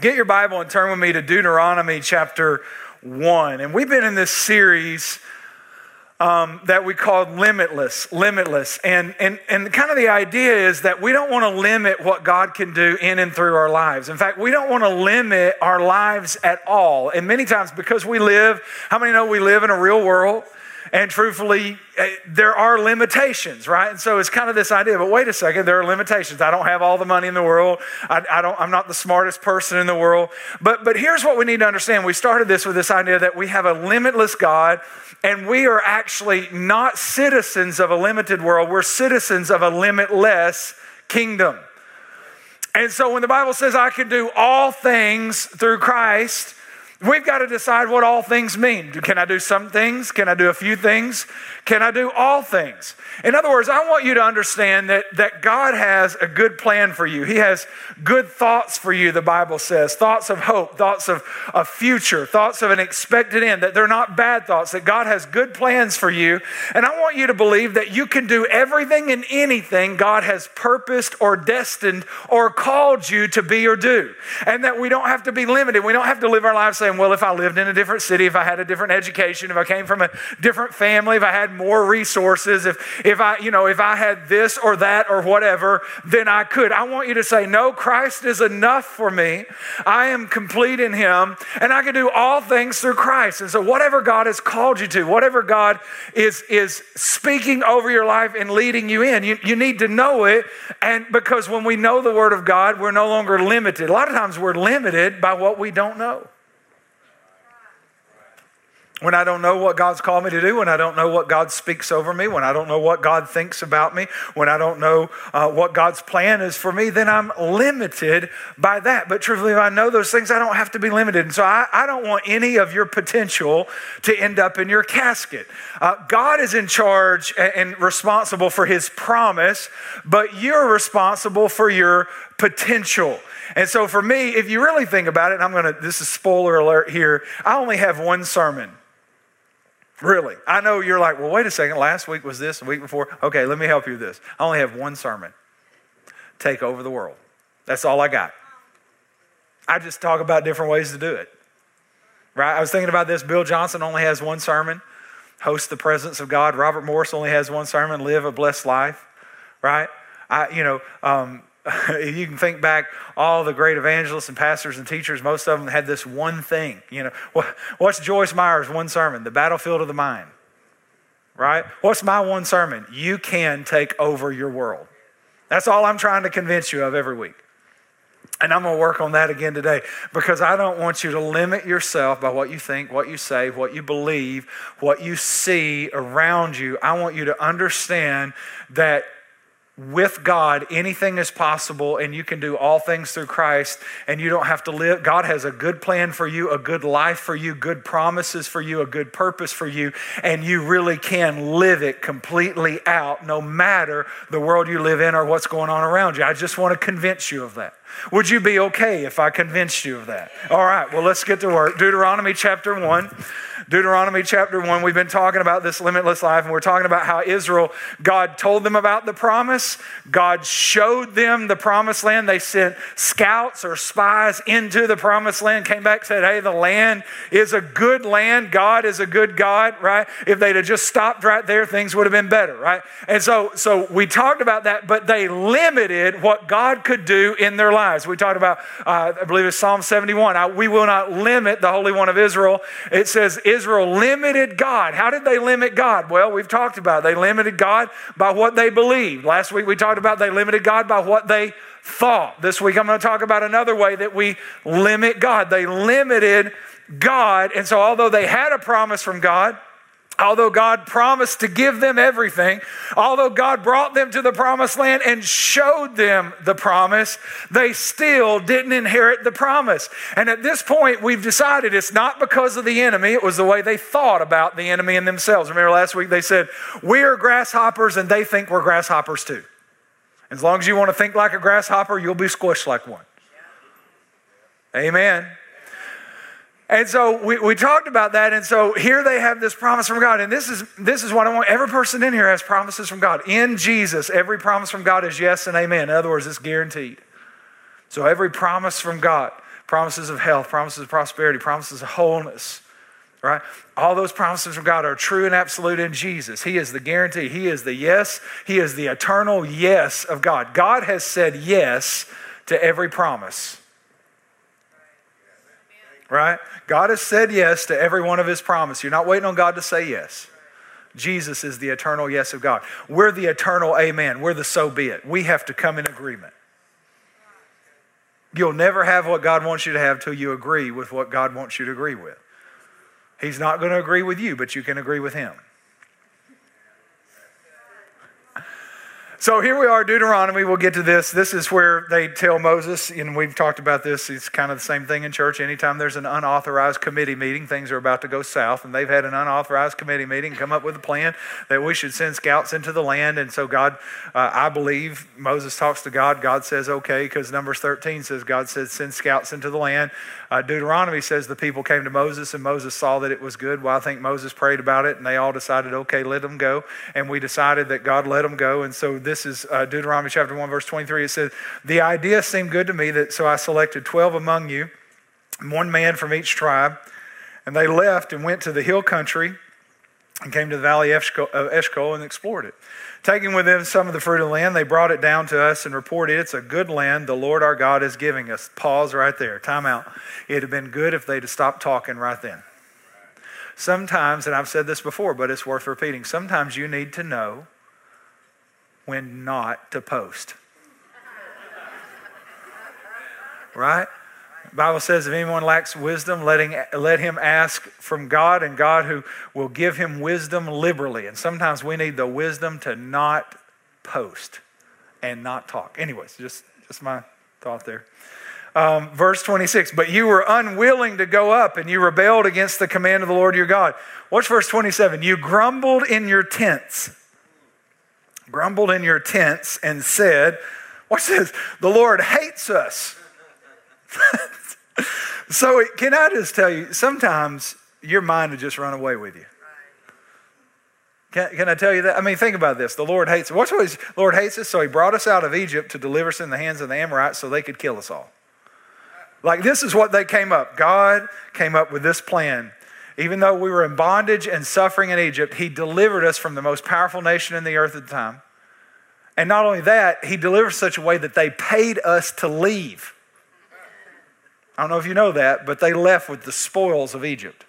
Get your Bible and turn with me to Deuteronomy chapter 1. And we've been in this series um, that we called Limitless, Limitless. And, and, and kind of the idea is that we don't want to limit what God can do in and through our lives. In fact, we don't want to limit our lives at all. And many times, because we live, how many know we live in a real world? And truthfully, eh, there are limitations, right? And so it's kind of this idea, but wait a second, there are limitations. I don't have all the money in the world. I, I, don't, I'm not the smartest person in the world. But, but here's what we need to understand. We started this with this idea that we have a limitless God, and we are actually not citizens of a limited world. We're citizens of a limitless kingdom. And so when the Bible says, I can do all things through Christ, We've got to decide what all things mean. Can I do some things? Can I do a few things? Can I do all things? In other words, I want you to understand that, that God has a good plan for you. He has good thoughts for you, the Bible says thoughts of hope, thoughts of a future, thoughts of an expected end, that they're not bad thoughts, that God has good plans for you. And I want you to believe that you can do everything and anything God has purposed or destined or called you to be or do. And that we don't have to be limited. We don't have to live our lives saying, well, if I lived in a different city, if I had a different education, if I came from a different family, if I had more resources, if, if I, you know, if I had this or that or whatever, then I could. I want you to say, no, Christ is enough for me. I am complete in Him, and I can do all things through Christ. And so, whatever God has called you to, whatever God is, is speaking over your life and leading you in, you, you need to know it. And because when we know the Word of God, we're no longer limited. A lot of times we're limited by what we don't know when I don't know what God's called me to do, when I don't know what God speaks over me, when I don't know what God thinks about me, when I don't know uh, what God's plan is for me, then I'm limited by that. But truthfully, if I know those things, I don't have to be limited. And so I, I don't want any of your potential to end up in your casket. Uh, God is in charge and responsible for his promise, but you're responsible for your potential. And so for me, if you really think about it, I'm going to, this is spoiler alert here, I only have one sermon. Really. I know you're like, well, wait a second. Last week was this, the week before. Okay, let me help you with this. I only have one sermon take over the world. That's all I got. I just talk about different ways to do it. Right? I was thinking about this. Bill Johnson only has one sermon host the presence of God. Robert Morris only has one sermon live a blessed life. Right? I, you know, um, you can think back all the great evangelists and pastors and teachers most of them had this one thing you know. What's joyce meyer's one sermon? The battlefield of the mind right? What's my one sermon? You can take over your world. That's all i'm trying to convince you of every week. And I'm going to work on that again today because I don't want you to limit yourself by what you think, what you say, what you believe, what you see around you. I want you to understand that with God, anything is possible, and you can do all things through Christ, and you don't have to live. God has a good plan for you, a good life for you, good promises for you, a good purpose for you, and you really can live it completely out no matter the world you live in or what's going on around you. I just want to convince you of that. Would you be okay if I convinced you of that? All right, well, let's get to work. Deuteronomy chapter 1. Deuteronomy chapter 1, we've been talking about this limitless life, and we're talking about how Israel, God told them about the promise. God showed them the promised land. They sent scouts or spies into the promised land, came back, said, Hey, the land is a good land. God is a good God, right? If they'd have just stopped right there, things would have been better, right? And so, so we talked about that, but they limited what God could do in their lives. We talked about, uh, I believe it's Psalm 71. I, we will not limit the Holy One of Israel. It says, Israel limited God. How did they limit God? Well, we've talked about it. they limited God by what they believed. Last week we talked about they limited God by what they thought. This week I'm going to talk about another way that we limit God. They limited God. And so, although they had a promise from God, Although God promised to give them everything, although God brought them to the promised land and showed them the promise, they still didn't inherit the promise. And at this point, we've decided it's not because of the enemy, it was the way they thought about the enemy and themselves. Remember last week they said, We are grasshoppers, and they think we're grasshoppers too. As long as you want to think like a grasshopper, you'll be squished like one. Amen. And so we, we talked about that. And so here they have this promise from God. And this is, this is what I want. Every person in here has promises from God. In Jesus, every promise from God is yes and amen. In other words, it's guaranteed. So every promise from God. promises of health, promises of prosperity, promises of wholeness, right? All those promises from God are true and absolute in Jesus. He is the guarantee. He is the yes. He is the eternal yes of God. God has said yes to every promise. Right? God has said yes to every one of his promises. You're not waiting on God to say yes. Jesus is the eternal yes of God. We're the eternal amen. We're the so be it. We have to come in agreement. You'll never have what God wants you to have till you agree with what God wants you to agree with. He's not going to agree with you, but you can agree with him. So here we are, Deuteronomy. We'll get to this. This is where they tell Moses, and we've talked about this. It's kind of the same thing in church. Anytime there's an unauthorized committee meeting, things are about to go south, and they've had an unauthorized committee meeting, come up with a plan that we should send scouts into the land. And so, God, uh, I believe Moses talks to God. God says, okay, because Numbers 13 says, God said, send scouts into the land. Uh, Deuteronomy says the people came to Moses, and Moses saw that it was good. Well, I think Moses prayed about it, and they all decided, okay, let them go. And we decided that God let them go. And so, this is uh, Deuteronomy chapter 1, verse 23. It says, The idea seemed good to me, that so I selected 12 among you, one man from each tribe. And they left and went to the hill country and came to the valley of Eshcol and explored it. Taking with them some of the fruit of the land, they brought it down to us and reported, It's a good land the Lord our God is giving us. Pause right there. Time out. It'd have been good if they'd have stopped talking right then. Sometimes, and I've said this before, but it's worth repeating, sometimes you need to know when not to post. right? The Bible says if anyone lacks wisdom, letting, let him ask from God, and God who will give him wisdom liberally. And sometimes we need the wisdom to not post and not talk. Anyways, just, just my thought there. Um, verse 26, but you were unwilling to go up and you rebelled against the command of the Lord your God. Watch verse 27. You grumbled in your tents grumbled in your tents and said, Watch this, the Lord hates us. so, can I just tell you, sometimes your mind will just run away with you. Can, can I tell you that? I mean, think about this. The Lord hates us. What's what the Lord hates us? So he brought us out of Egypt to deliver us in the hands of the Amorites so they could kill us all. Like, this is what they came up. God came up with this plan even though we were in bondage and suffering in Egypt, He delivered us from the most powerful nation in the earth at the time. And not only that, He delivered such a way that they paid us to leave. I don't know if you know that, but they left with the spoils of Egypt.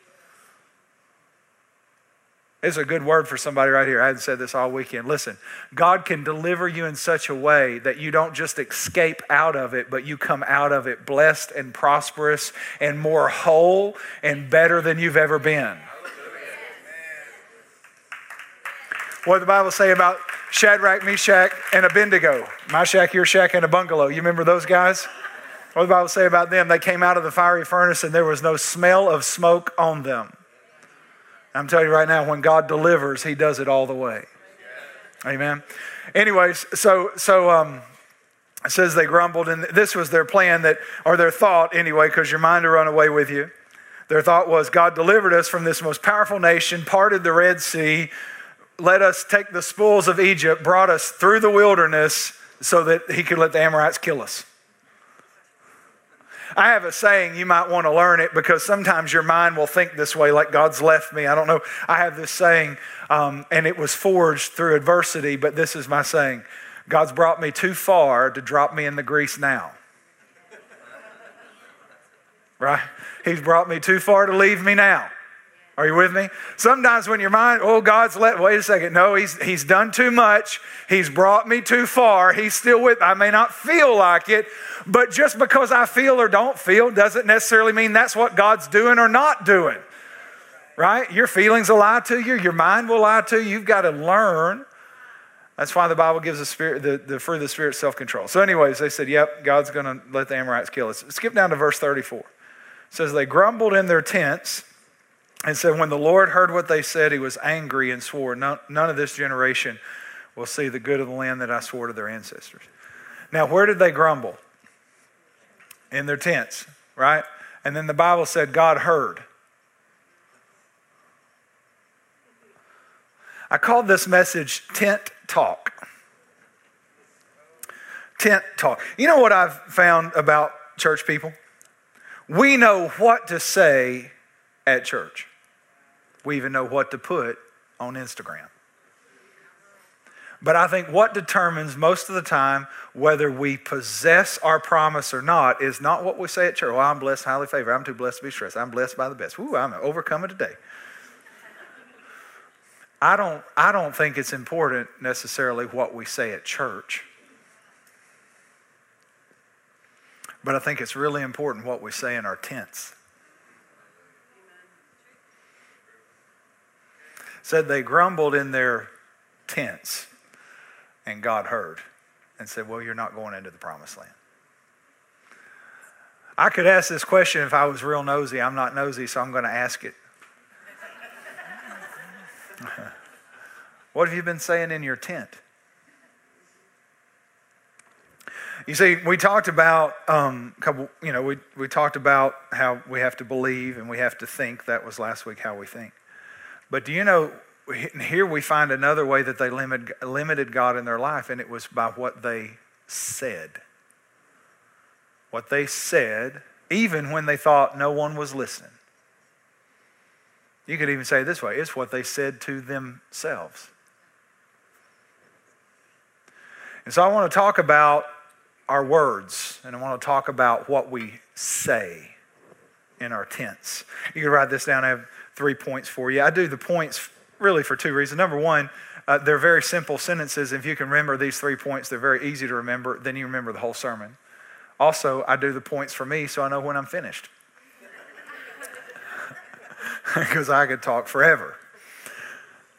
It's a good word for somebody right here. I hadn't said this all weekend. Listen, God can deliver you in such a way that you don't just escape out of it, but you come out of it blessed and prosperous and more whole and better than you've ever been. What the Bible say about Shadrach, Meshach, and Abednego? My shack, your shack, and a bungalow. You remember those guys? What the Bible say about them? They came out of the fiery furnace and there was no smell of smoke on them. I'm telling you right now, when God delivers, He does it all the way. Amen. Anyways, so so um, it says they grumbled, and this was their plan that, or their thought anyway, because your mind will run away with you. Their thought was God delivered us from this most powerful nation, parted the Red Sea, let us take the spoils of Egypt, brought us through the wilderness so that He could let the Amorites kill us. I have a saying, you might want to learn it because sometimes your mind will think this way, like God's left me. I don't know. I have this saying, um, and it was forged through adversity, but this is my saying God's brought me too far to drop me in the grease now. right? He's brought me too far to leave me now. Are you with me? Sometimes when your mind, oh, God's let, wait a second. No, he's, he's done too much. He's brought me too far. He's still with, I may not feel like it, but just because I feel or don't feel doesn't necessarily mean that's what God's doing or not doing. Right? Your feelings will lie to you. Your mind will lie to you. You've got to learn. That's why the Bible gives the spirit, the, the fruit of the spirit, self-control. So, anyways, they said, "Yep, God's going to let the Amorites kill us." Skip down to verse 34. It says they grumbled in their tents and so when the Lord heard what they said, he was angry and swore, None, none of this generation will see the good of the land that I swore to their ancestors. Now, where did they grumble? In their tents, right? And then the Bible said God heard. I called this message Tent Talk. Tent Talk. You know what I've found about church people? We know what to say at church. We even know what to put on Instagram. But I think what determines most of the time whether we possess our promise or not is not what we say at church. Well, I'm blessed, highly favored. I'm too blessed to be stressed. I'm blessed by the best. Ooh, I'm overcoming today. I don't, I don't think it's important necessarily what we say at church. But I think it's really important what we say in our tents. Said they grumbled in their tents, and God heard and said, Well, you're not going into the promised land. I could ask this question if I was real nosy. I'm not nosy, so I'm going to ask it. what have you been saying in your tent? You see, we talked about um, couple. You know, we we talked about how we have to believe and we have to think. That was last week how we think. But do you know? Here we find another way that they limit, limited God in their life, and it was by what they said. What they said, even when they thought no one was listening. You could even say it this way it's what they said to themselves. And so I want to talk about our words, and I want to talk about what we say in our tents. You can write this down. I have three points for you. I do the points really for two reasons. Number one, uh, they're very simple sentences. If you can remember these three points, they're very easy to remember. Then you remember the whole sermon. Also, I do the points for me so I know when I'm finished. Because I could talk forever.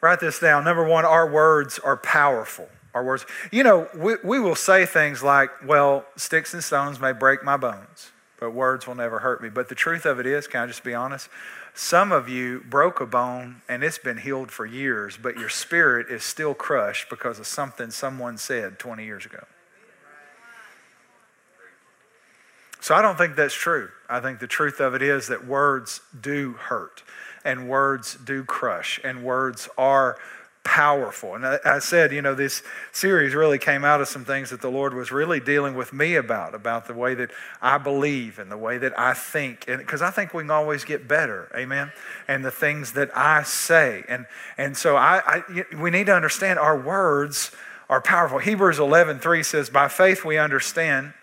Write this down. Number one, our words are powerful our words. You know, we, we will say things like, well, sticks and stones may break my bones, but words will never hurt me. But the truth of it is, can I just be honest? Some of you broke a bone and it's been healed for years, but your spirit is still crushed because of something someone said 20 years ago. So I don't think that's true. I think the truth of it is that words do hurt and words do crush and words are powerful. And I, I, said, you know, this series really came out of some things that the Lord was really dealing with me about, about the way that I believe and the way that I think. And because I think we can always get better, amen? And the things that I say. And, and so I, I we need to understand our words are powerful. Hebrews 11, 3 says, By faith we understand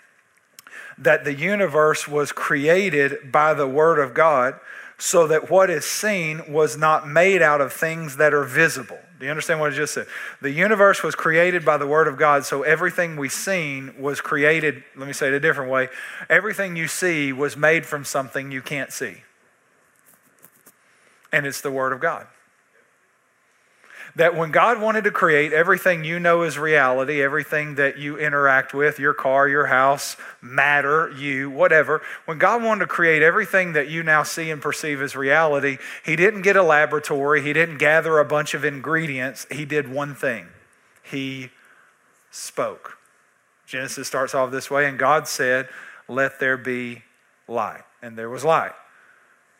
that the universe was created by the word of God so that what is seen was not made out of things that are visible. Do you understand what I just said? The universe was created by the Word of God, so everything we've seen was created, let me say it a different way. Everything you see was made from something you can't see. And it's the Word of God that when God wanted to create everything you know is reality, everything that you interact with, your car, your house, matter, you, whatever, when God wanted to create everything that you now see and perceive as reality, He didn't get a laboratory, He didn't gather a bunch of ingredients. He did one thing He spoke. Genesis starts off this way, and God said, Let there be light. And there was light.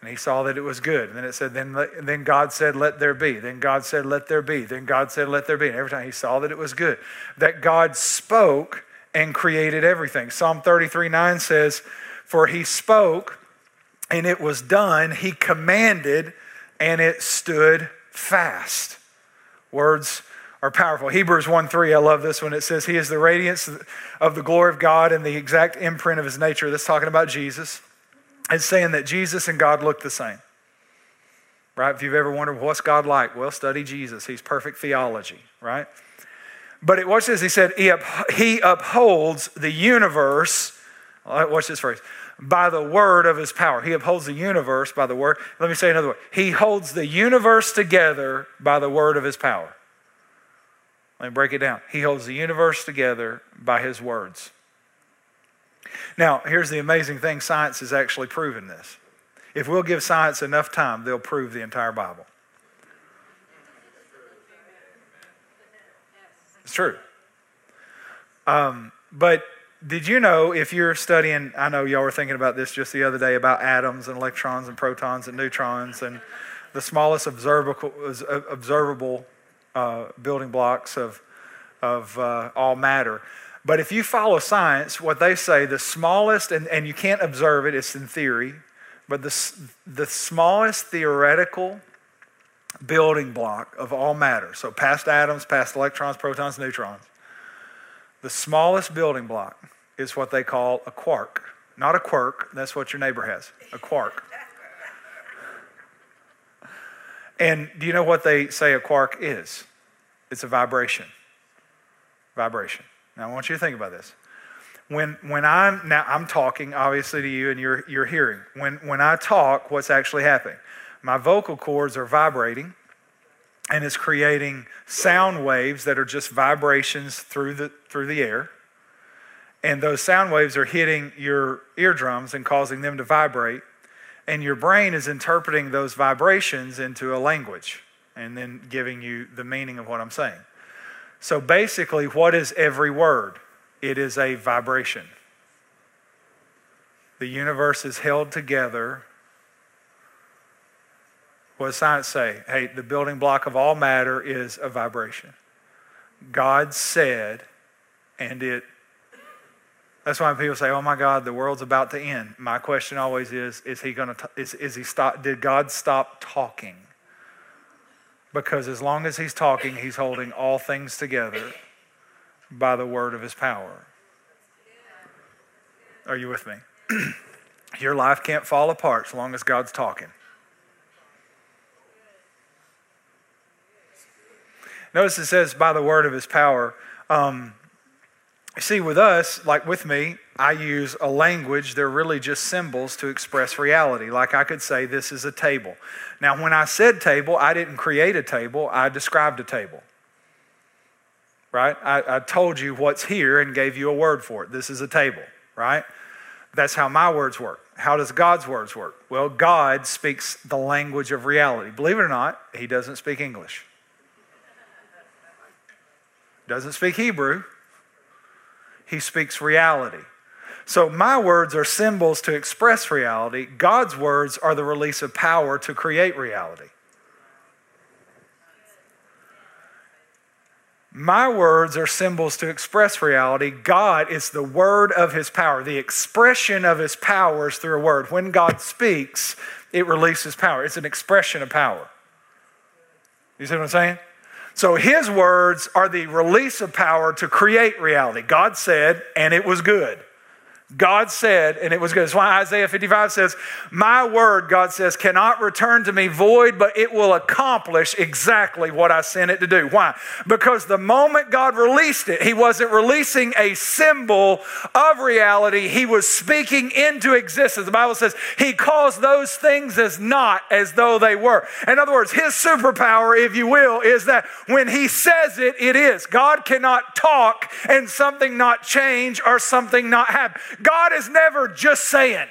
And he saw that it was good. And then it said, then, then God said, let there be. Then God said, let there be. Then God said, let there be. And every time he saw that it was good. That God spoke and created everything. Psalm 33 9 says, For he spoke and it was done. He commanded and it stood fast. Words are powerful. Hebrews 1 3, I love this one. It says, He is the radiance of the glory of God and the exact imprint of his nature. That's talking about Jesus. It's saying that Jesus and God look the same. Right? If you've ever wondered what's God like, well, study Jesus. He's perfect theology, right? But it, watch this. He said, He, up, he upholds the universe. Watch this phrase. By the word of his power. He upholds the universe by the word. Let me say another way. He holds the universe together by the word of his power. Let me break it down. He holds the universe together by his words. Now, here's the amazing thing science has actually proven this. If we'll give science enough time, they'll prove the entire Bible. It's true. Um, but did you know if you're studying, I know y'all were thinking about this just the other day about atoms and electrons and protons and neutrons and the smallest observable, uh, building blocks of, of uh, all matter. But if you follow science, what they say, the smallest, and, and you can't observe it, it's in theory, but the, the smallest theoretical building block of all matter, so past atoms, past electrons, protons, neutrons, the smallest building block is what they call a quark. Not a quirk, that's what your neighbor has, a quark. And do you know what they say a quark is? It's a vibration. Vibration. Now I want you to think about this. When, when I'm now I'm talking obviously to you and you're you're hearing. When when I talk, what's actually happening? My vocal cords are vibrating and it's creating sound waves that are just vibrations through the through the air. And those sound waves are hitting your eardrums and causing them to vibrate and your brain is interpreting those vibrations into a language and then giving you the meaning of what I'm saying. So basically, what is every word? It is a vibration. The universe is held together. What does science say? Hey, the building block of all matter is a vibration. God said, and it that's why people say, "Oh my God, the world's about to end." My question always is: Is he going to? Is, is he stop? Did God stop talking? Because as long as he's talking, he's holding all things together by the word of his power. Are you with me? Your life can't fall apart as long as God's talking. Notice it says by the word of his power. Um, See, with us, like with me, I use a language, they're really just symbols to express reality. Like I could say, this is a table. Now, when I said table, I didn't create a table, I described a table. Right? I, I told you what's here and gave you a word for it. This is a table, right? That's how my words work. How does God's words work? Well, God speaks the language of reality. Believe it or not, He doesn't speak English, doesn't speak Hebrew he speaks reality. So, my words are symbols to express reality. God's words are the release of power to create reality. My words are symbols to express reality. God is the word of his power. The expression of his power is through a word. When God speaks, it releases power. It's an expression of power. You see what I'm saying? So his words are the release of power to create reality. God said, and it was good. God said, and it was good. That's why Isaiah 55 says, My word, God says, cannot return to me void, but it will accomplish exactly what I sent it to do. Why? Because the moment God released it, He wasn't releasing a symbol of reality, He was speaking into existence. The Bible says He calls those things as not as though they were. In other words, His superpower, if you will, is that when He says it, it is. God cannot talk and something not change or something not happen. God is never just saying.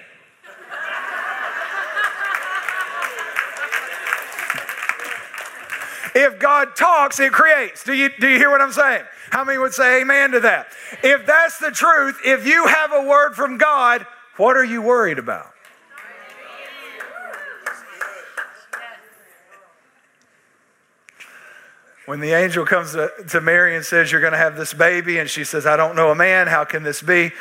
if God talks, it creates. Do you, do you hear what I'm saying? How many would say amen to that? If that's the truth, if you have a word from God, what are you worried about? When the angel comes to, to Mary and says, You're going to have this baby, and she says, I don't know a man, how can this be?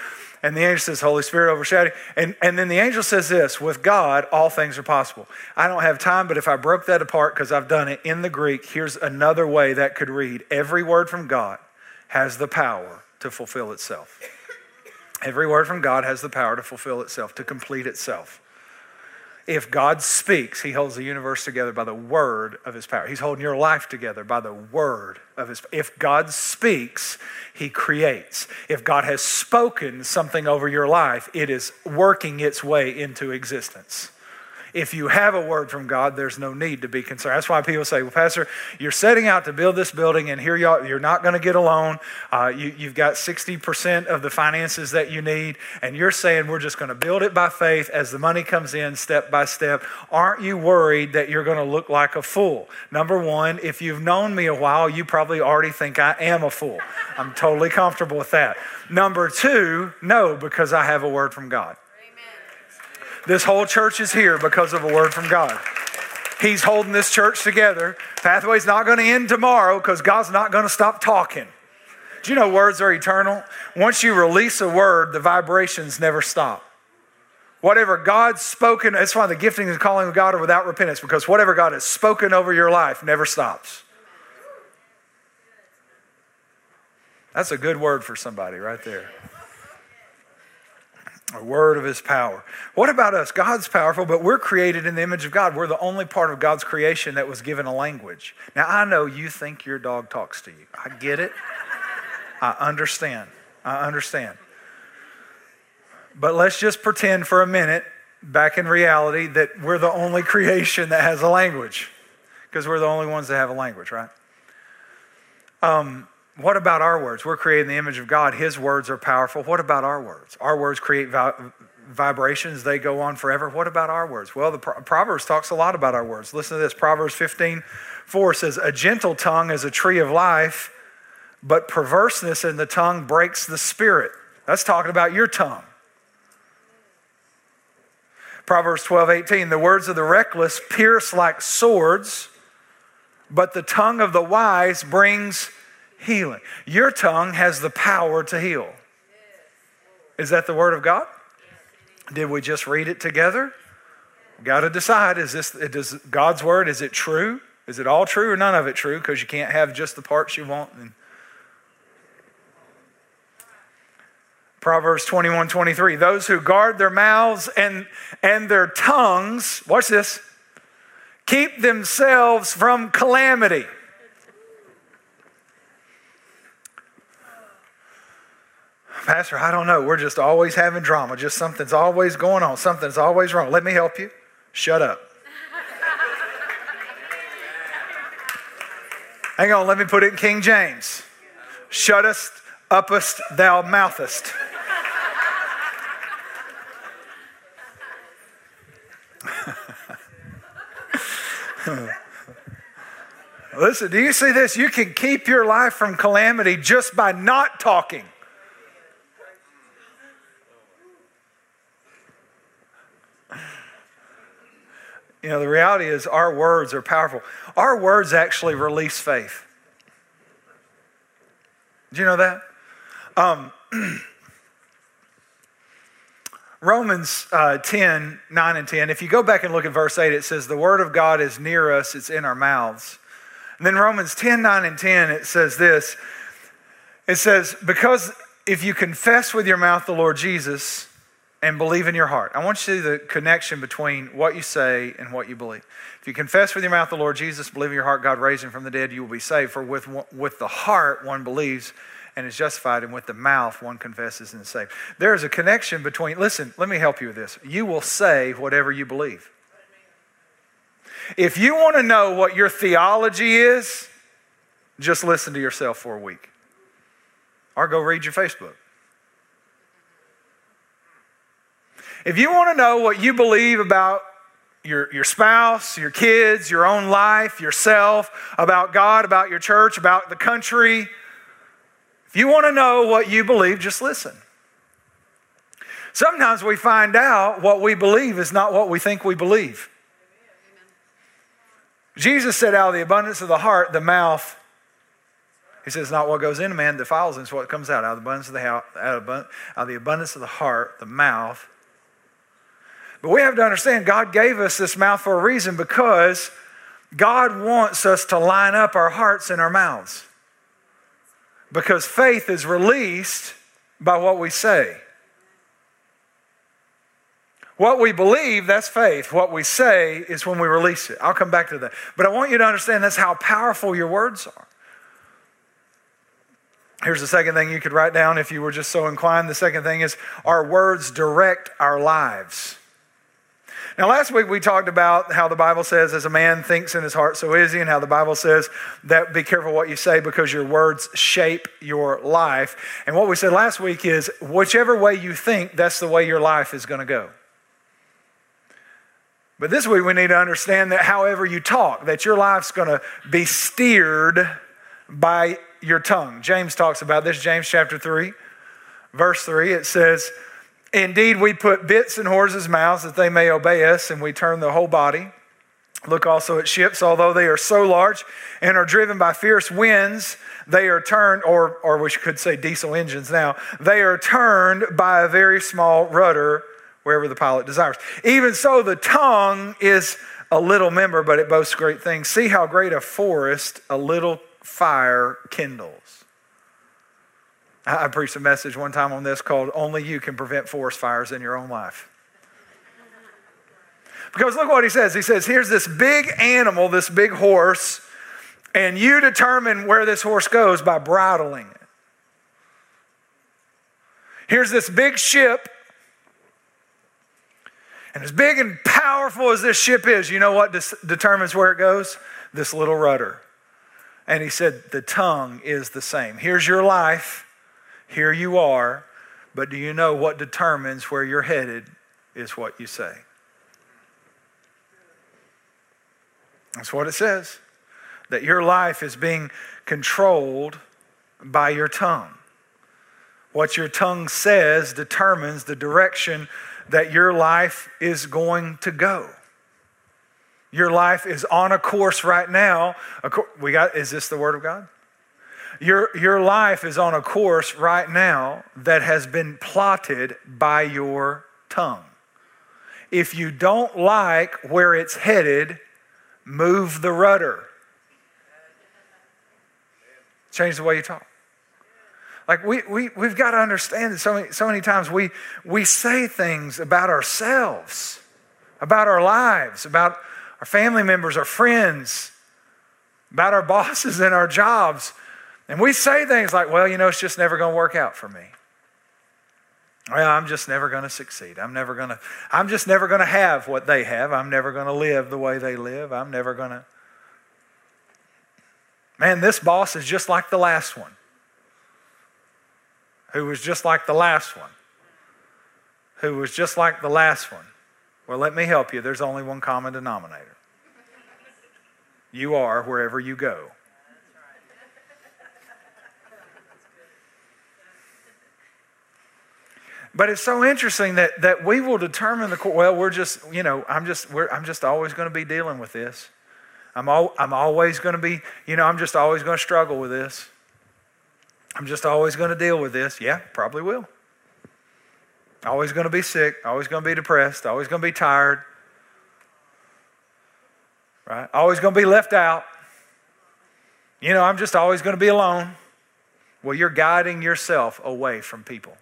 And the angel says, Holy Spirit overshadowing. And, and then the angel says this with God, all things are possible. I don't have time, but if I broke that apart because I've done it in the Greek, here's another way that could read Every word from God has the power to fulfill itself. Every word from God has the power to fulfill itself, to complete itself. If God speaks, He holds the universe together by the word of His power. He's holding your life together by the word of His. If God speaks, He creates. If God has spoken something over your life, it is working its way into existence if you have a word from God, there's no need to be concerned. That's why people say, well, Pastor, you're setting out to build this building, and here you are, you're not going to get a loan. Uh, you, you've got 60% of the finances that you need, and you're saying we're just going to build it by faith as the money comes in step by step. Aren't you worried that you're going to look like a fool? Number one, if you've known me a while, you probably already think I am a fool. I'm totally comfortable with that. Number two, no, because I have a word from God. This whole church is here because of a word from God. He's holding this church together. Pathway's not going to end tomorrow because God's not going to stop talking. Do you know words are eternal? Once you release a word, the vibrations never stop. Whatever God's spoken, that's why the gifting and calling of God are without repentance, because whatever God has spoken over your life never stops. That's a good word for somebody right there. A word of his power. What about us? God's powerful, but we're created in the image of God. We're the only part of God's creation that was given a language. Now, I know you think your dog talks to you. I get it. I understand. I understand. But let's just pretend for a minute, back in reality, that we're the only creation that has a language, because we're the only ones that have a language, right? Um, what about our words? We're created in the image of God. His words are powerful. What about our words? Our words create vibrations, they go on forever. What about our words? Well, the Proverbs talks a lot about our words. Listen to this Proverbs 15 4 says, A gentle tongue is a tree of life, but perverseness in the tongue breaks the spirit. That's talking about your tongue. Proverbs 12 18, the words of the reckless pierce like swords, but the tongue of the wise brings healing. Your tongue has the power to heal. Is that the word of God? Did we just read it together? Got to decide is this does God's word is it true? Is it all true or none of it true because you can't have just the parts you want and Proverbs 21 23. Those who guard their mouths and, and their tongues, watch this, keep themselves from calamity. Pastor, I don't know. We're just always having drama. Just something's always going on. Something's always wrong. Let me help you. Shut up. Hang on, let me put it in King James. Shuttest, uppest, thou mouthest. Listen, do you see this? You can keep your life from calamity just by not talking. You know, the reality is our words are powerful. Our words actually release faith. Do you know that? Um, Romans uh, 10, 9 and 10, if you go back and look at verse 8, it says, The word of God is near us, it's in our mouths. And then Romans 10, 9 and 10, it says this It says, Because if you confess with your mouth the Lord Jesus and believe in your heart, I want you to see the connection between what you say and what you believe. If you confess with your mouth the Lord Jesus, believe in your heart God raised him from the dead, you will be saved. For with, with the heart one believes and is justified, and with the mouth one confesses and is saved. There is a connection between, listen, let me help you with this. You will say whatever you believe. If you want to know what your theology is, just listen to yourself for a week. Or go read your Facebook. If you want to know what you believe about your, your spouse, your kids, your own life, yourself, about God, about your church, about the country, if you want to know what you believe, just listen. Sometimes we find out what we believe is not what we think we believe. Jesus said, out of the abundance of the heart, the mouth, he says, not what goes in a man defiles him, it's what comes out. Out of the abundance of the, out of, out of the abundance of the heart, the mouth. But we have to understand God gave us this mouth for a reason because God wants us to line up our hearts and our mouths because faith is released by what we say. What we believe, that's faith. What we say is when we release it. I'll come back to that. But I want you to understand that's how powerful your words are. Here's the second thing you could write down if you were just so inclined. The second thing is our words direct our lives. Now, last week we talked about how the Bible says, as a man thinks in his heart, so is he, and how the Bible says that be careful what you say because your words shape your life. And what we said last week is, whichever way you think, that's the way your life is going to go. But this week we need to understand that however you talk, that your life's going to be steered by your tongue. James talks about this, James chapter 3, verse 3. It says, Indeed, we put bits in horses' mouths that they may obey us, and we turn the whole body. Look also at ships, although they are so large and are driven by fierce winds, they are turned, or, or we could say diesel engines now, they are turned by a very small rudder wherever the pilot desires. Even so, the tongue is a little member, but it boasts great things. See how great a forest a little fire kindles. I preached a message one time on this called Only You Can Prevent Forest Fires in Your Own Life. Because look what he says. He says, Here's this big animal, this big horse, and you determine where this horse goes by bridling it. Here's this big ship, and as big and powerful as this ship is, you know what determines where it goes? This little rudder. And he said, The tongue is the same. Here's your life, here you are, but do you know what determines where you're headed is what you say? That's what it says. That your life is being controlled by your tongue. What your tongue says determines the direction that your life is going to go. Your life is on a course right now. We got is this the word of God? Your, your life is on a course right now that has been plotted by your tongue. If you don't like where it's headed, Move the rudder. Change the way you talk. Like we, we, we've got to understand that so many, so many times we, we say things about ourselves, about our lives, about our family members, our friends, about our bosses and our jobs. And we say things like, well, you know, it's just never going to work out for me. Well, I'm just never going to succeed. I'm never going to I'm just never going to have what they have. I'm never going to live the way they live. I'm never going to Man, this boss is just like the last one. Who was just like the last one. Who was just like the last one. Well, let me help you. There's only one common denominator. You are wherever you go. But it's so interesting that, that we will determine the, well, we're just, you know, I'm just, I'm just always going to be dealing with this. I'm, I'm always going to be, you know, I'm just always going to struggle with this. I'm just always going to deal with this. Yeah, probably will. Always going to be sick, always going to be depressed, always going to be tired. Right? Always going to be left out. You know, I'm just always going to be alone. Well, you're guiding yourself away from people.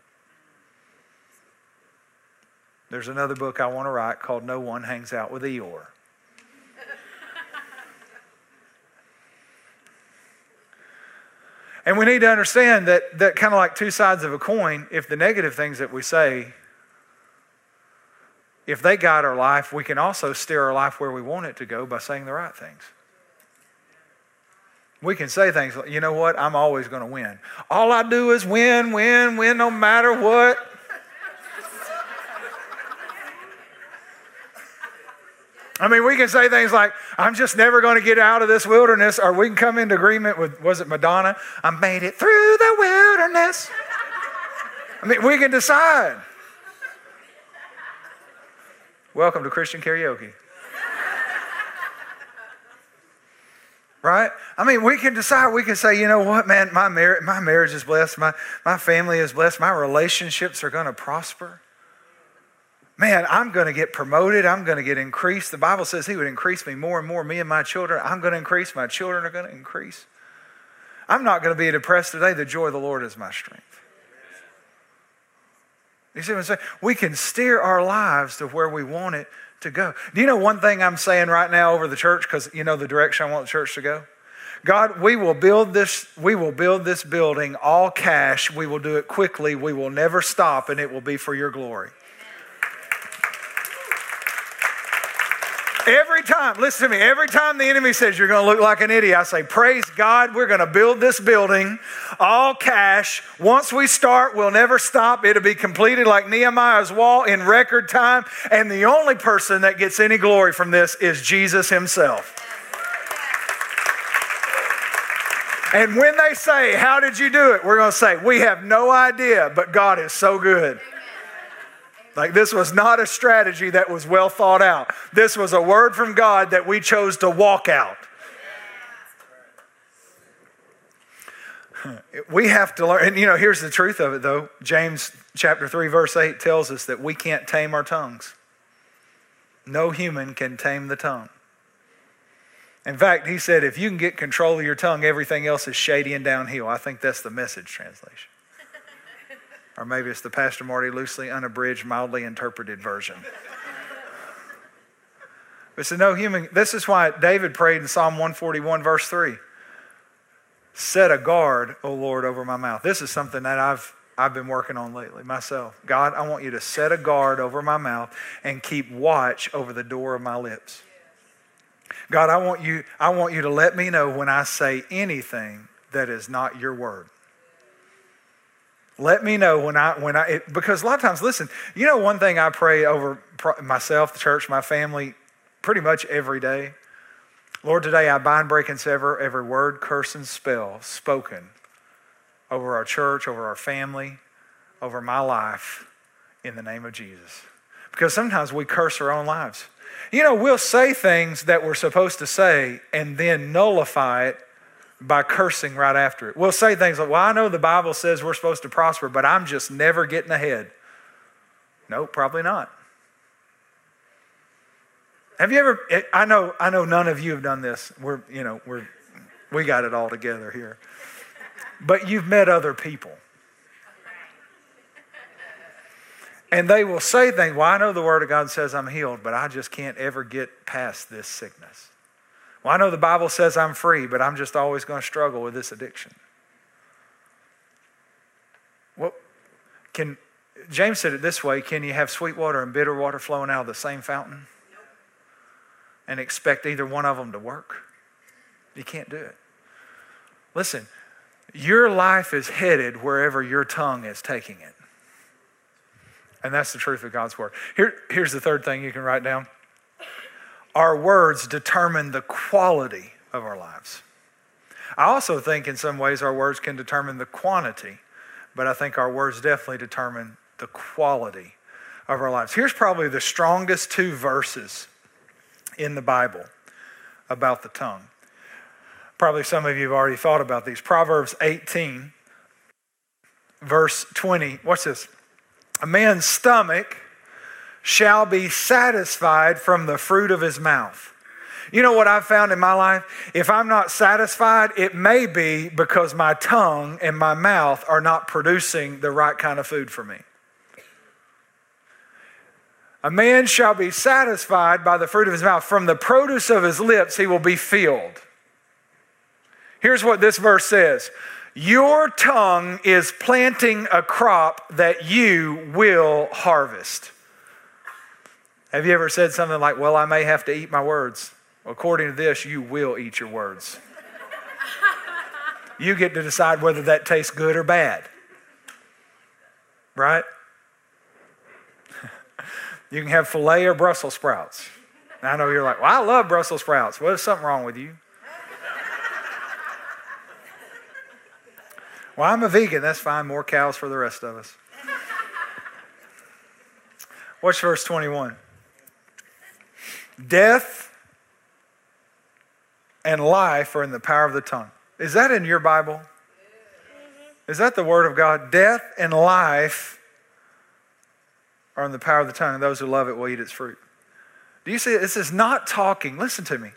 There's another book I want to write called No One Hangs Out with Eeyore. and we need to understand that, that kind of like two sides of a coin, if the negative things that we say, if they guide our life, we can also steer our life where we want it to go by saying the right things. We can say things like, you know what, I'm always going to win. All I do is win, win, win no matter what. I mean, we can say things like, I'm just never going to get out of this wilderness, or we can come into agreement with, was it Madonna? I made it through the wilderness. I mean, we can decide. Welcome to Christian karaoke. right? I mean, we can decide, we can say, you know what, man, my, mar- my marriage is blessed, my, my family is blessed, my relationships are going to prosper man, I'm going to get promoted. I'm going to get increased. The Bible says He would increase me more and more. Me and my children, I'm going to increase. My children are going to increase. I'm not going to be depressed today. The joy of the Lord is my strength. You see what I'm saying? We can steer our lives to where we want it to go. Do you know one thing I'm saying right now over the church? Because you know the direction I want the church to go? God, we will build this, we will build this building all cash. We will do it quickly. We will never stop, and it will be for your glory. Every time, listen to me, every time the enemy says you're going to look like an idiot, I say, Praise God, we're going to build this building all cash. Once we start, we'll never stop. It'll be completed like Nehemiah's wall in record time. And the only person that gets any glory from this is Jesus himself. And when they say, How did you do it? We're going to say, We have no idea, but God is so good. Like, this was not a strategy that was well thought out. This was a word from God that we chose to walk out. We have to learn, and you know, here's the truth of it though. James chapter 3, verse 8 tells us that we can't tame our tongues. No human can tame the tongue. In fact, he said, if you can get control of your tongue, everything else is shady and downhill. I think that's the message translation. Or maybe it's the Pastor Marty loosely unabridged, mildly interpreted version. But so no human, this is why David prayed in Psalm 141, verse 3. Set a guard, O Lord, over my mouth. This is something that I've I've been working on lately myself. God, I want you to set a guard over my mouth and keep watch over the door of my lips. God, I want you, I want you to let me know when I say anything that is not your word. Let me know when I, when I, it, because a lot of times, listen, you know, one thing I pray over myself, the church, my family, pretty much every day. Lord, today I bind, break, and sever every word, curse, and spell spoken over our church, over our family, over my life in the name of Jesus. Because sometimes we curse our own lives. You know, we'll say things that we're supposed to say and then nullify it by cursing right after it. We'll say things like, Well, I know the Bible says we're supposed to prosper, but I'm just never getting ahead. No, probably not. Have you ever I know I know none of you have done this. We're, you know, we're we got it all together here. But you've met other people. And they will say things, well, I know the Word of God says I'm healed, but I just can't ever get past this sickness. Well, I know the Bible says I'm free, but I'm just always going to struggle with this addiction. Well, can James said it this way can you have sweet water and bitter water flowing out of the same fountain and expect either one of them to work? You can't do it. Listen, your life is headed wherever your tongue is taking it. And that's the truth of God's word. Here, here's the third thing you can write down our words determine the quality of our lives. I also think in some ways our words can determine the quantity, but I think our words definitely determine the quality of our lives. Here's probably the strongest two verses in the Bible about the tongue. Probably some of you have already thought about these. Proverbs 18, verse 20. What's this? A man's stomach shall be satisfied from the fruit of his mouth. You know what I've found in my life? If I'm not satisfied, it may be because my tongue and my mouth are not producing the right kind of food for me. A man shall be satisfied by the fruit of his mouth. From the produce of his lips, he will be filled. Here's what this verse says your tongue is planting a crop that you will harvest. Have you ever said something like, Well, I may have to eat my words? According to this, you will eat your words. you get to decide whether that tastes good or bad. Right? you can have filet or Brussels sprouts. I know you're like, Well, I love Brussels sprouts. Well, there's something wrong with you. Well, I'm a vegan. That's fine. More cows for the rest of us. Watch verse 21. Death and life are in the power of the tongue. Is that in your Bible? Mm-hmm. Is that the Word of God? Death and life are in the power of the tongue, and those who love it will eat its fruit. Do you see? This is not talking. Listen to me.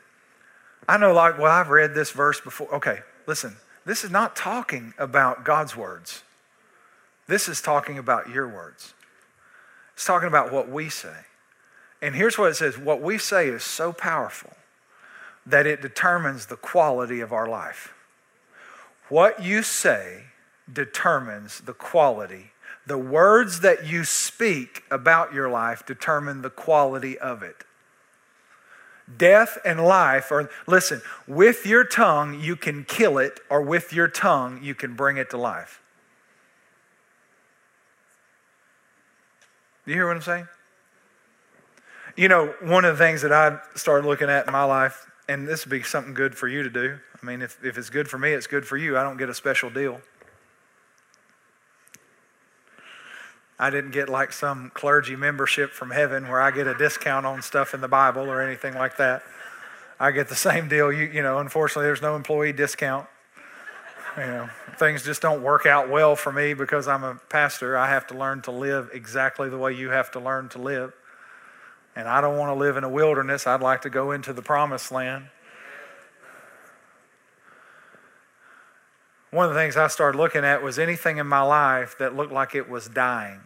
I know, like, well, I've read this verse before. Okay, listen. This is not talking about God's words. This is talking about your words. It's talking about what we say. And here's what it says what we say is so powerful that it determines the quality of our life. What you say determines the quality. The words that you speak about your life determine the quality of it. Death and life are, listen, with your tongue you can kill it, or with your tongue you can bring it to life. Do you hear what I'm saying? You know, one of the things that I started looking at in my life, and this would be something good for you to do. I mean, if, if it's good for me, it's good for you. I don't get a special deal. I didn't get like some clergy membership from heaven where I get a discount on stuff in the Bible or anything like that. I get the same deal. You, you know, unfortunately, there's no employee discount. You know, things just don't work out well for me because I'm a pastor. I have to learn to live exactly the way you have to learn to live. And I don't want to live in a wilderness. I'd like to go into the promised land. One of the things I started looking at was anything in my life that looked like it was dying.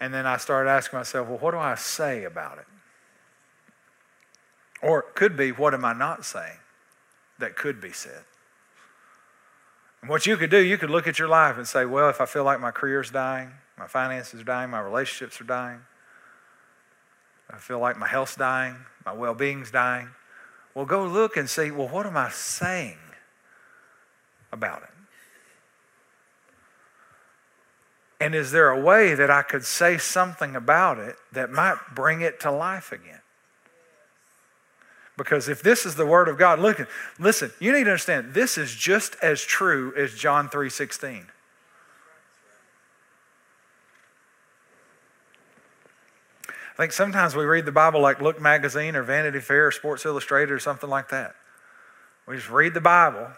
And then I started asking myself, well, what do I say about it? Or it could be, what am I not saying that could be said? And what you could do, you could look at your life and say, well, if I feel like my career's dying, my finances are dying, my relationships are dying, I feel like my health's dying, my well being's dying. Well, go look and see, well, what am I saying about it? And is there a way that I could say something about it that might bring it to life again? Because if this is the word of God, look, listen, you need to understand this is just as true as John 3:16. I think sometimes we read the Bible like Look Magazine or Vanity Fair or Sports Illustrated or something like that. We just read the Bible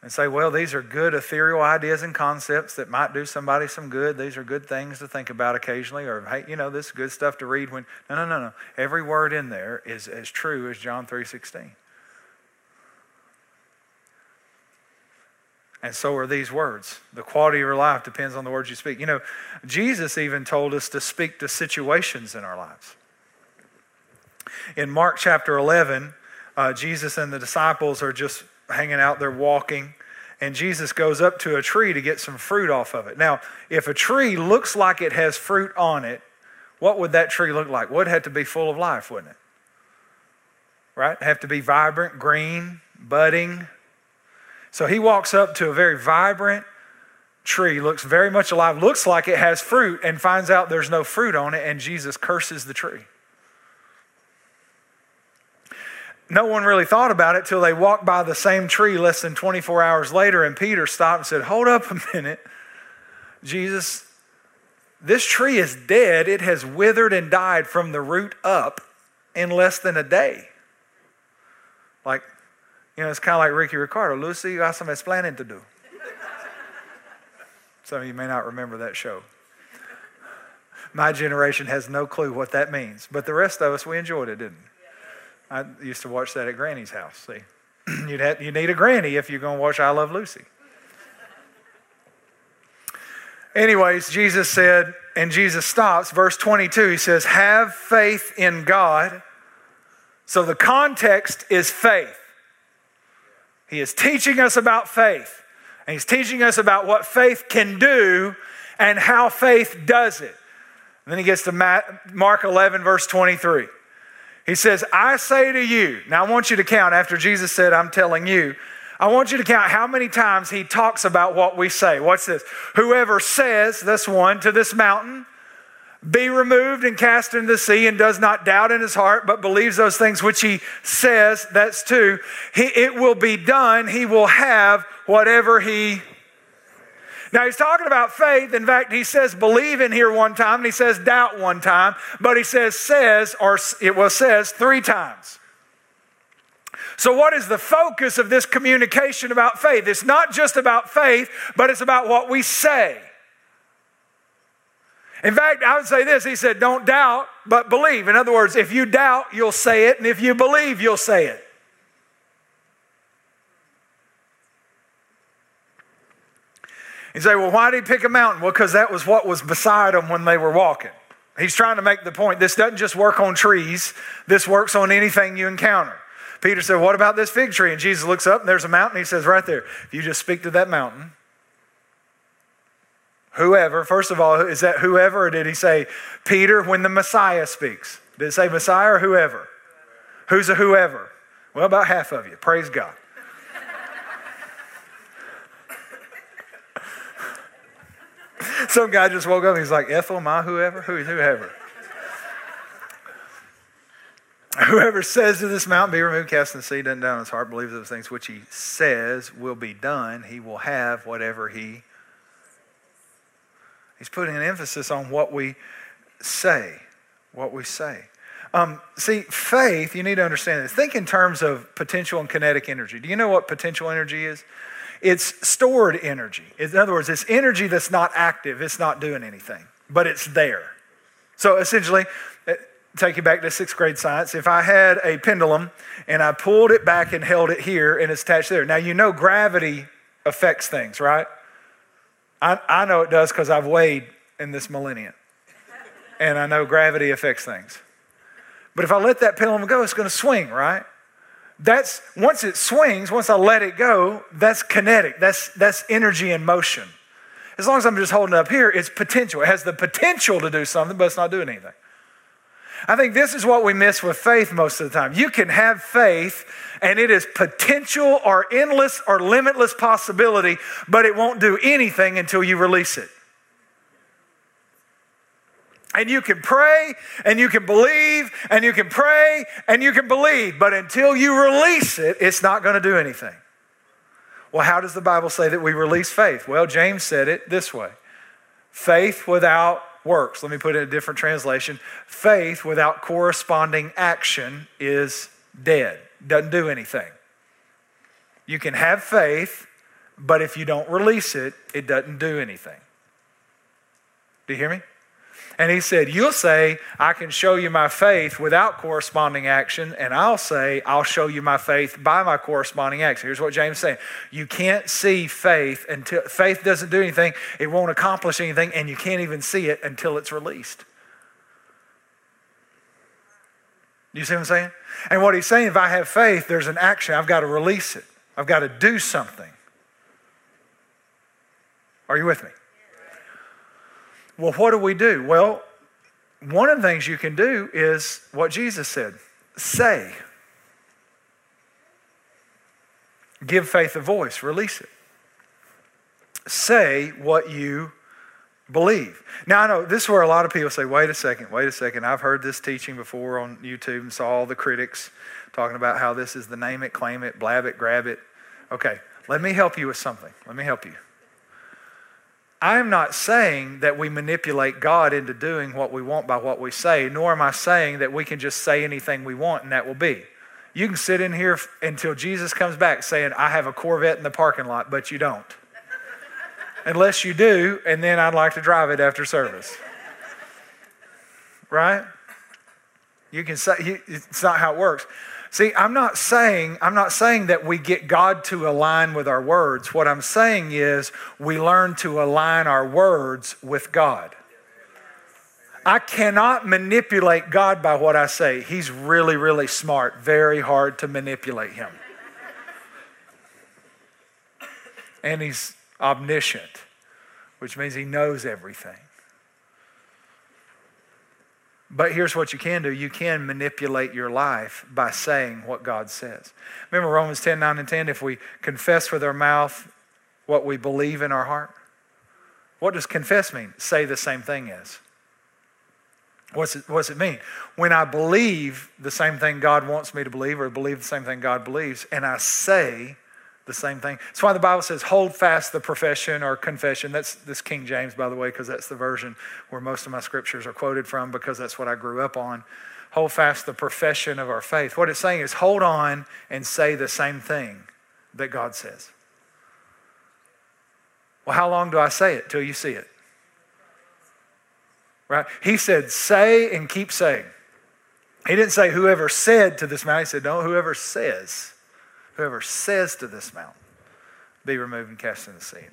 and say, well, these are good ethereal ideas and concepts that might do somebody some good. These are good things to think about occasionally, or hey, you know, this is good stuff to read when. No, no, no, no. Every word in there is as true as John 3:16. And so are these words. The quality of your life depends on the words you speak. You know, Jesus even told us to speak to situations in our lives. In Mark chapter 11, uh, Jesus and the disciples are just hanging out there walking, and Jesus goes up to a tree to get some fruit off of it. Now, if a tree looks like it has fruit on it, what would that tree look like? Would have to be full of life, wouldn't it? Right? Have to be vibrant, green, budding. So he walks up to a very vibrant tree, looks very much alive, looks like it has fruit, and finds out there's no fruit on it, and Jesus curses the tree no one really thought about it till they walked by the same tree less than 24 hours later, and Peter stopped and said, Hold up a minute. Jesus, this tree is dead. It has withered and died from the root up in less than a day. Like, you know, it's kind of like Ricky Ricardo. Lucy, you got some explaining to do. Some of you may not remember that show. My generation has no clue what that means, but the rest of us, we enjoyed it, didn't we? I used to watch that at Granny's house. See, you'd have, you need a granny if you're going to watch I Love Lucy. Anyways, Jesus said, and Jesus stops, verse 22, he says, Have faith in God. So the context is faith. He is teaching us about faith, and he's teaching us about what faith can do and how faith does it. And then he gets to Mark 11, verse 23. He says, I say to you, now I want you to count after Jesus said, I'm telling you. I want you to count how many times he talks about what we say. What's this? Whoever says, this one, to this mountain, be removed and cast into the sea and does not doubt in his heart, but believes those things which he says, that's two, he, it will be done. He will have whatever he now he's talking about faith. In fact, he says believe in here one time, and he says doubt one time, but he says says, or it was says three times. So, what is the focus of this communication about faith? It's not just about faith, but it's about what we say. In fact, I would say this He said, Don't doubt, but believe. In other words, if you doubt, you'll say it, and if you believe, you'll say it. You say, well, why did he pick a mountain? Well, because that was what was beside them when they were walking. He's trying to make the point this doesn't just work on trees, this works on anything you encounter. Peter said, What about this fig tree? And Jesus looks up and there's a mountain. He says, Right there, if you just speak to that mountain, whoever, first of all, is that whoever, did he say Peter when the Messiah speaks? Did it say Messiah or whoever? Who's a whoever? Well, about half of you. Praise God. Some guy just woke up. and He's like, Ethel, my whoever, who, whoever. Whoever says to this mountain, be removed, cast in the sea, doesn't in his heart, believes those things which he says will be done, he will have whatever he He's putting an emphasis on what we say. What we say. Um, see, faith, you need to understand this. Think in terms of potential and kinetic energy. Do you know what potential energy is? It's stored energy. In other words, it's energy that's not active, it's not doing anything, but it's there. So essentially, uh, take you back to sixth grade science. If I had a pendulum and I pulled it back and held it here and it's attached there, now you know gravity affects things, right? I, I know it does because I've weighed in this millennium. And I know gravity affects things. But if I let that pendulum go, it's going to swing, right? That's once it swings, once I let it go, that's kinetic. That's that's energy in motion. As long as I'm just holding it up here, it's potential. It has the potential to do something, but it's not doing anything. I think this is what we miss with faith most of the time. You can have faith and it is potential or endless or limitless possibility, but it won't do anything until you release it. And you can pray and you can believe and you can pray and you can believe, but until you release it, it's not going to do anything. Well, how does the Bible say that we release faith? Well, James said it this way faith without works. Let me put it in a different translation. Faith without corresponding action is dead, doesn't do anything. You can have faith, but if you don't release it, it doesn't do anything. Do you hear me? And he said, You'll say, I can show you my faith without corresponding action. And I'll say, I'll show you my faith by my corresponding action. Here's what James is saying You can't see faith until faith doesn't do anything, it won't accomplish anything, and you can't even see it until it's released. You see what I'm saying? And what he's saying, if I have faith, there's an action. I've got to release it, I've got to do something. Are you with me? Well, what do we do? Well, one of the things you can do is what Jesus said say. Give faith a voice, release it. Say what you believe. Now, I know this is where a lot of people say, wait a second, wait a second. I've heard this teaching before on YouTube and saw all the critics talking about how this is the name it, claim it, blab it, grab it. Okay, let me help you with something. Let me help you. I am not saying that we manipulate God into doing what we want by what we say, nor am I saying that we can just say anything we want and that will be. You can sit in here until Jesus comes back saying, I have a Corvette in the parking lot, but you don't. Unless you do, and then I'd like to drive it after service. Right? You can say, it's not how it works. See, I'm not saying I'm not saying that we get God to align with our words. What I'm saying is we learn to align our words with God. I cannot manipulate God by what I say. He's really really smart, very hard to manipulate him. And he's omniscient, which means he knows everything. But here's what you can do you can manipulate your life by saying what God says. Remember Romans 10 9 and 10? If we confess with our mouth what we believe in our heart, what does confess mean? Say the same thing as. What's it, what's it mean? When I believe the same thing God wants me to believe, or believe the same thing God believes, and I say the same thing. That's why the Bible says, hold fast the profession or confession. That's this King James, by the way, because that's the version where most of my scriptures are quoted from, because that's what I grew up on. Hold fast the profession of our faith. What it's saying is hold on and say the same thing that God says. Well, how long do I say it till you see it? Right? He said, say and keep saying. He didn't say whoever said to this man, He said, no, whoever says. Whoever says to this mountain, be removed and cast in the sea.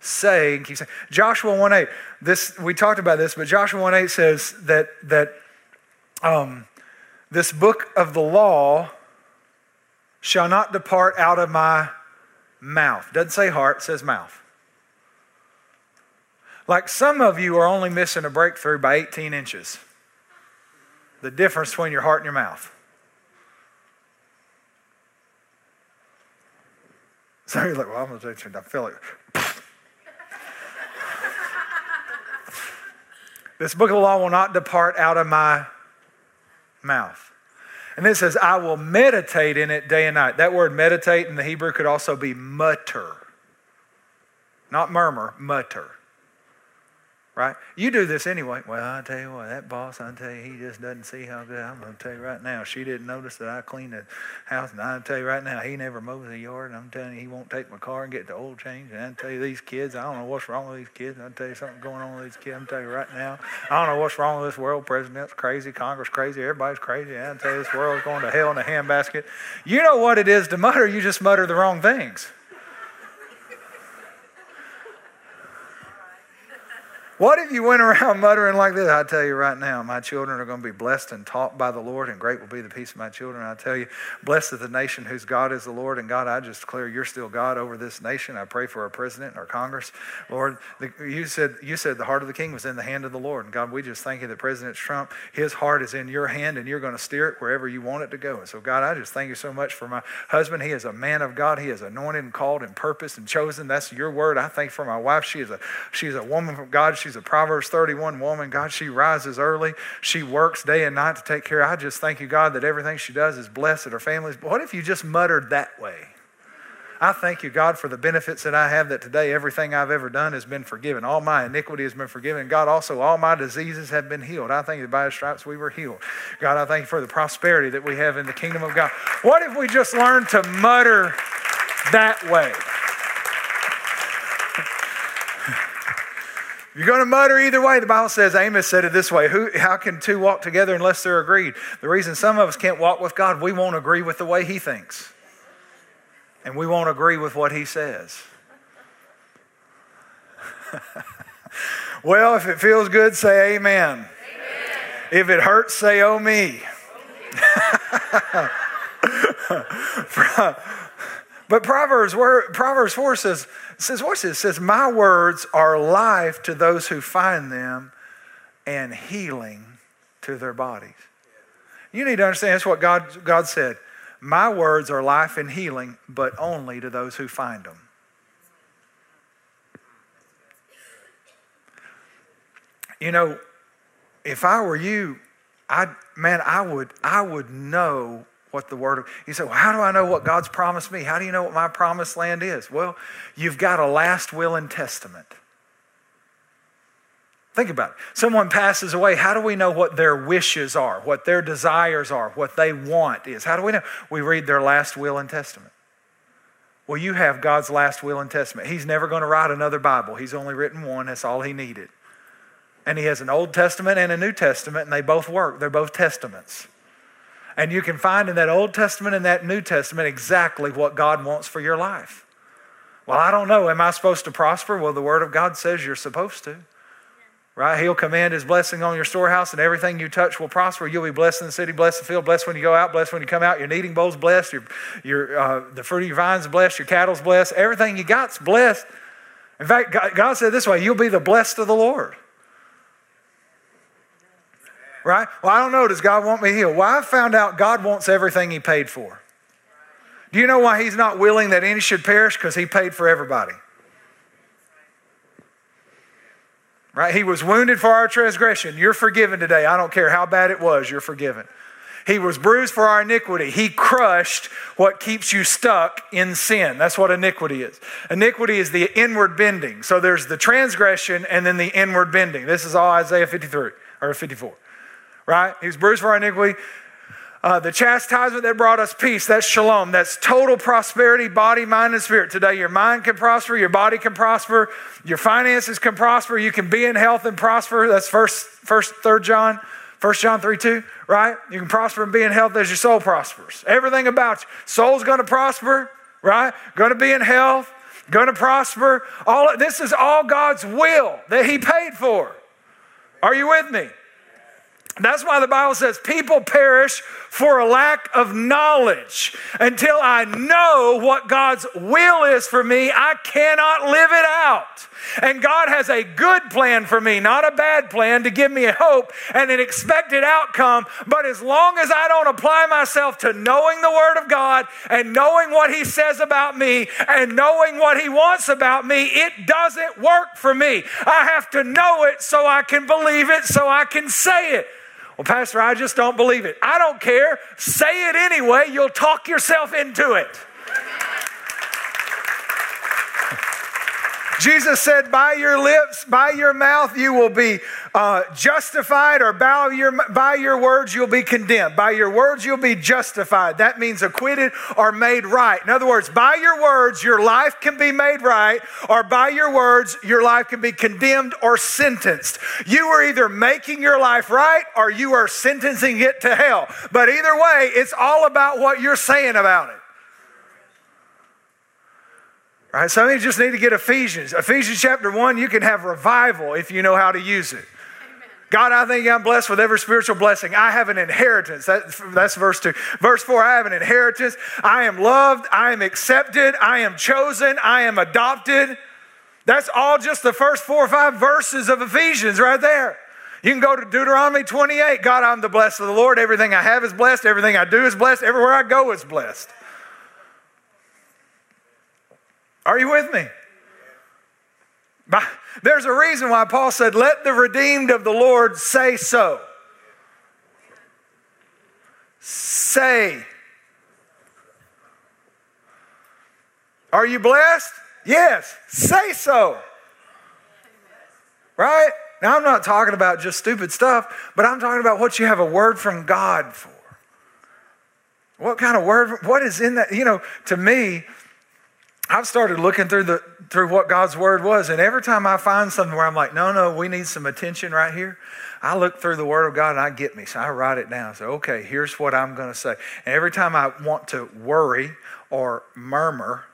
Say and keep saying. Joshua 1 8, this, we talked about this, but Joshua 1 8 says that, that um, this book of the law shall not depart out of my mouth. Doesn't say heart, says mouth. Like some of you are only missing a breakthrough by 18 inches. The difference between your heart and your mouth. So you're like, well, I'm going to I feel like. this book of the law will not depart out of my mouth. And it says, I will meditate in it day and night. That word meditate in the Hebrew could also be mutter. Not murmur, mutter. Right? You do this anyway. Well, I tell you what, that boss, I tell you, he just doesn't see how good. I'm to tell you right now, she didn't notice that I cleaned the house, and I tell you right now, he never mows the yard. And I'm telling you, he won't take my car and get the oil change. And I tell you, these kids, I don't know what's wrong with these kids. I tell you something going on with these kids. I'm telling you right now, I don't know what's wrong with this world. President's crazy, Congress crazy, everybody's crazy. I tell you, this world's going to hell in a handbasket. You know what it is to mutter. You just mutter the wrong things. What if you went around muttering like this? I tell you right now, my children are going to be blessed and taught by the Lord, and great will be the peace of my children. I tell you, blessed is the nation whose God is the Lord, and God, I just declare you're still God over this nation. I pray for our president and our Congress, Lord. The, you said you said the heart of the king was in the hand of the Lord, and God, we just thank you that President Trump, his heart is in your hand, and you're going to steer it wherever you want it to go. And so, God, I just thank you so much for my husband. He is a man of God. He is anointed and called and purposed and chosen. That's your word. I thank for my wife. She is a she's a woman from God. She's a Proverbs 31 woman. God, she rises early. She works day and night to take care. I just thank you, God, that everything she does is blessed, her family's. What if you just muttered that way? I thank you, God, for the benefits that I have that today everything I've ever done has been forgiven. All my iniquity has been forgiven. God, also, all my diseases have been healed. I thank you by his stripes we were healed. God, I thank you for the prosperity that we have in the kingdom of God. What if we just learned to mutter that way? You're going to mutter either way. The Bible says, Amos said it this way Who, How can two walk together unless they're agreed? The reason some of us can't walk with God, we won't agree with the way He thinks. And we won't agree with what He says. well, if it feels good, say amen. amen. If it hurts, say oh me. Oh but Proverbs, Proverbs 4 says, says, what's? It says, My words are life to those who find them and healing to their bodies. You need to understand that's what God, God said. My words are life and healing, but only to those who find them. You know, if I were you, I man, I would I would know what the word you say well how do i know what god's promised me? How do you know what my promised land is? Well you've got a last will and testament. Think about it. Someone passes away. How do we know what their wishes are what their desires are what they want is? How do we know? We read their last will and testament. Well you have god's last will and testament. He's never going to write another bible. He's only written one. That's all he needed. And he has an old testament and a new testament and they both work. They're both testaments and you can find in that Old Testament and that New Testament exactly what God wants for your life. Well, I don't know. Am I supposed to prosper? Well, the Word of God says you're supposed to. Right? He'll command His blessing on your storehouse, and everything you touch will prosper. You'll be blessed in the city, blessed in the field, blessed when you go out, blessed when you come out. Your kneading bowl's blessed. Your, your, uh, the fruit of your vine's blessed. Your cattle's blessed. Everything you got's blessed. In fact, God, God said this way You'll be the blessed of the Lord right? Well, I don't know. Does God want me healed? Well, I found out God wants everything He paid for. Do you know why He's not willing that any should perish? Because He paid for everybody. Right? He was wounded for our transgression. You're forgiven today. I don't care how bad it was, you're forgiven. He was bruised for our iniquity. He crushed what keeps you stuck in sin. That's what iniquity is. Iniquity is the inward bending. So there's the transgression and then the inward bending. This is all Isaiah 53 or 54 right? He was bruised for our iniquity. Uh, the chastisement that brought us peace, that's shalom. That's total prosperity, body, mind, and spirit. Today, your mind can prosper, your body can prosper, your finances can prosper, you can be in health and prosper. That's first, first, third John, first John 3 2, right? You can prosper and be in health as your soul prospers. Everything about you. Soul's gonna prosper, right? Gonna be in health, gonna prosper. All this is all God's will that He paid for. Are you with me? That's why the Bible says people perish for a lack of knowledge. Until I know what God's will is for me, I cannot live it out. And God has a good plan for me, not a bad plan to give me a hope and an expected outcome. But as long as I don't apply myself to knowing the Word of God and knowing what He says about me and knowing what He wants about me, it doesn't work for me. I have to know it so I can believe it, so I can say it. Well, Pastor, I just don't believe it. I don't care. Say it anyway. You'll talk yourself into it. Jesus said, By your lips, by your mouth, you will be uh, justified, or by your, by your words, you'll be condemned. By your words, you'll be justified. That means acquitted or made right. In other words, by your words, your life can be made right, or by your words, your life can be condemned or sentenced. You are either making your life right or you are sentencing it to hell. But either way, it's all about what you're saying about it. Right? Some of you just need to get Ephesians. Ephesians chapter 1, you can have revival if you know how to use it. God, I think I'm blessed with every spiritual blessing. I have an inheritance. That, that's verse 2. Verse 4 I have an inheritance. I am loved. I am accepted. I am chosen. I am adopted. That's all just the first four or five verses of Ephesians right there. You can go to Deuteronomy 28. God, I'm the blessed of the Lord. Everything I have is blessed. Everything I do is blessed. Everywhere I go is blessed. Are you with me? There's a reason why Paul said, Let the redeemed of the Lord say so. Say. Are you blessed? Yes. Say so. Right? Now, I'm not talking about just stupid stuff, but I'm talking about what you have a word from God for. What kind of word? What is in that? You know, to me, I've started looking through the through what God's word was, and every time I find something where I'm like, no, no, we need some attention right here, I look through the word of God and I get me. So I write it down. So okay, here's what I'm going to say. And every time I want to worry or murmur,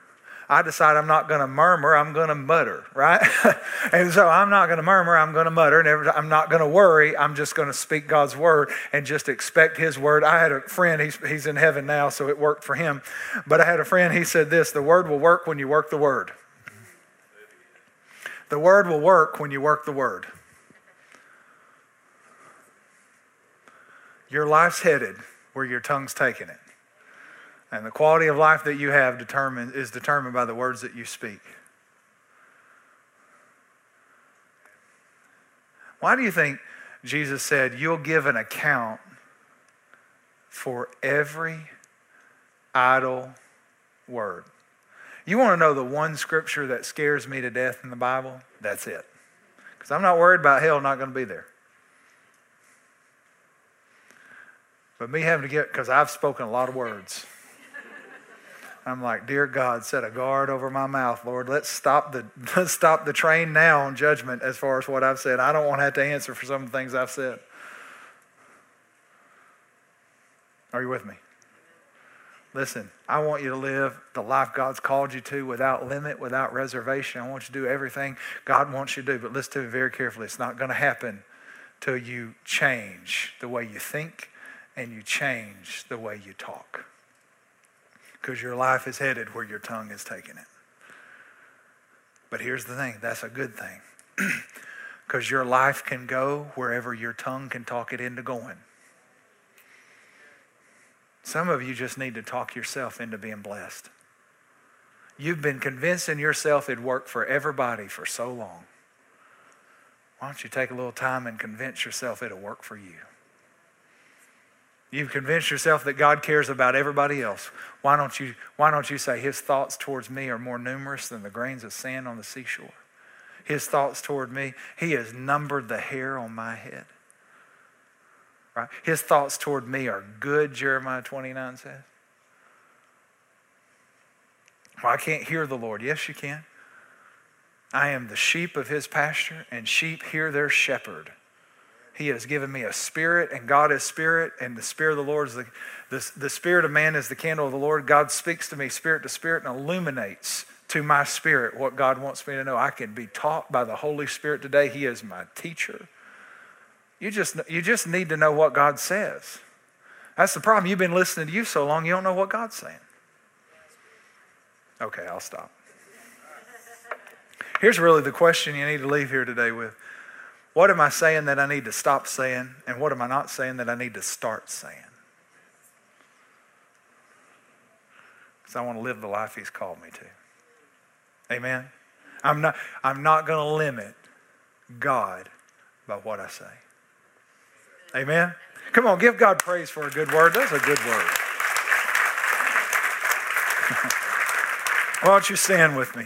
I decide I'm not going to murmur, I'm going to mutter, right? and so I'm not going to murmur, I'm going to mutter, and every, I'm not going to worry, I'm just going to speak God's word and just expect His word. I had a friend, he's, he's in heaven now, so it worked for him. But I had a friend, he said this the word will work when you work the word. The word will work when you work the word. Your life's headed where your tongue's taking it. And the quality of life that you have determined, is determined by the words that you speak. Why do you think Jesus said, You'll give an account for every idle word? You want to know the one scripture that scares me to death in the Bible? That's it. Because I'm not worried about hell not going to be there. But me having to get, because I've spoken a lot of words. I'm like, dear God, set a guard over my mouth, Lord. Let's stop the let's stop the train now on judgment as far as what I've said. I don't want to have to answer for some of the things I've said. Are you with me? Listen, I want you to live the life God's called you to without limit, without reservation. I want you to do everything God wants you to do, but listen to it very carefully. It's not going to happen till you change the way you think and you change the way you talk because your life is headed where your tongue is taking it. But here's the thing that's a good thing because your life can go wherever your tongue can talk it into going. Some of you just need to talk yourself into being blessed. You've been convincing yourself it'd work for everybody for so long. Why don't you take a little time and convince yourself it'll work for you? You've convinced yourself that God cares about everybody else. Why don't you, why don't you say, His thoughts towards me are more numerous than the grains of sand on the seashore? His thoughts toward me, He has numbered the hair on my head. Right? His thoughts toward me are good, Jeremiah 29 says. Well, I can't hear the Lord. Yes, you can. I am the sheep of his pasture, and sheep hear their shepherd. He has given me a spirit, and God is spirit, and the spirit of the Lord is the, the, the spirit of man is the candle of the Lord. God speaks to me spirit to spirit and illuminates to my spirit what God wants me to know. I can be taught by the Holy Spirit today. He is my teacher. You just, you just need to know what God says. That's the problem. You've been listening to you so long, you don't know what God's saying. Okay, I'll stop. Here's really the question you need to leave here today with what am I saying that I need to stop saying? And what am I not saying that I need to start saying? Because I want to live the life He's called me to. Amen? I'm not, I'm not going to limit God by what I say. Amen? Come on, give God praise for a good word. That's a good word. Why don't you stand with me?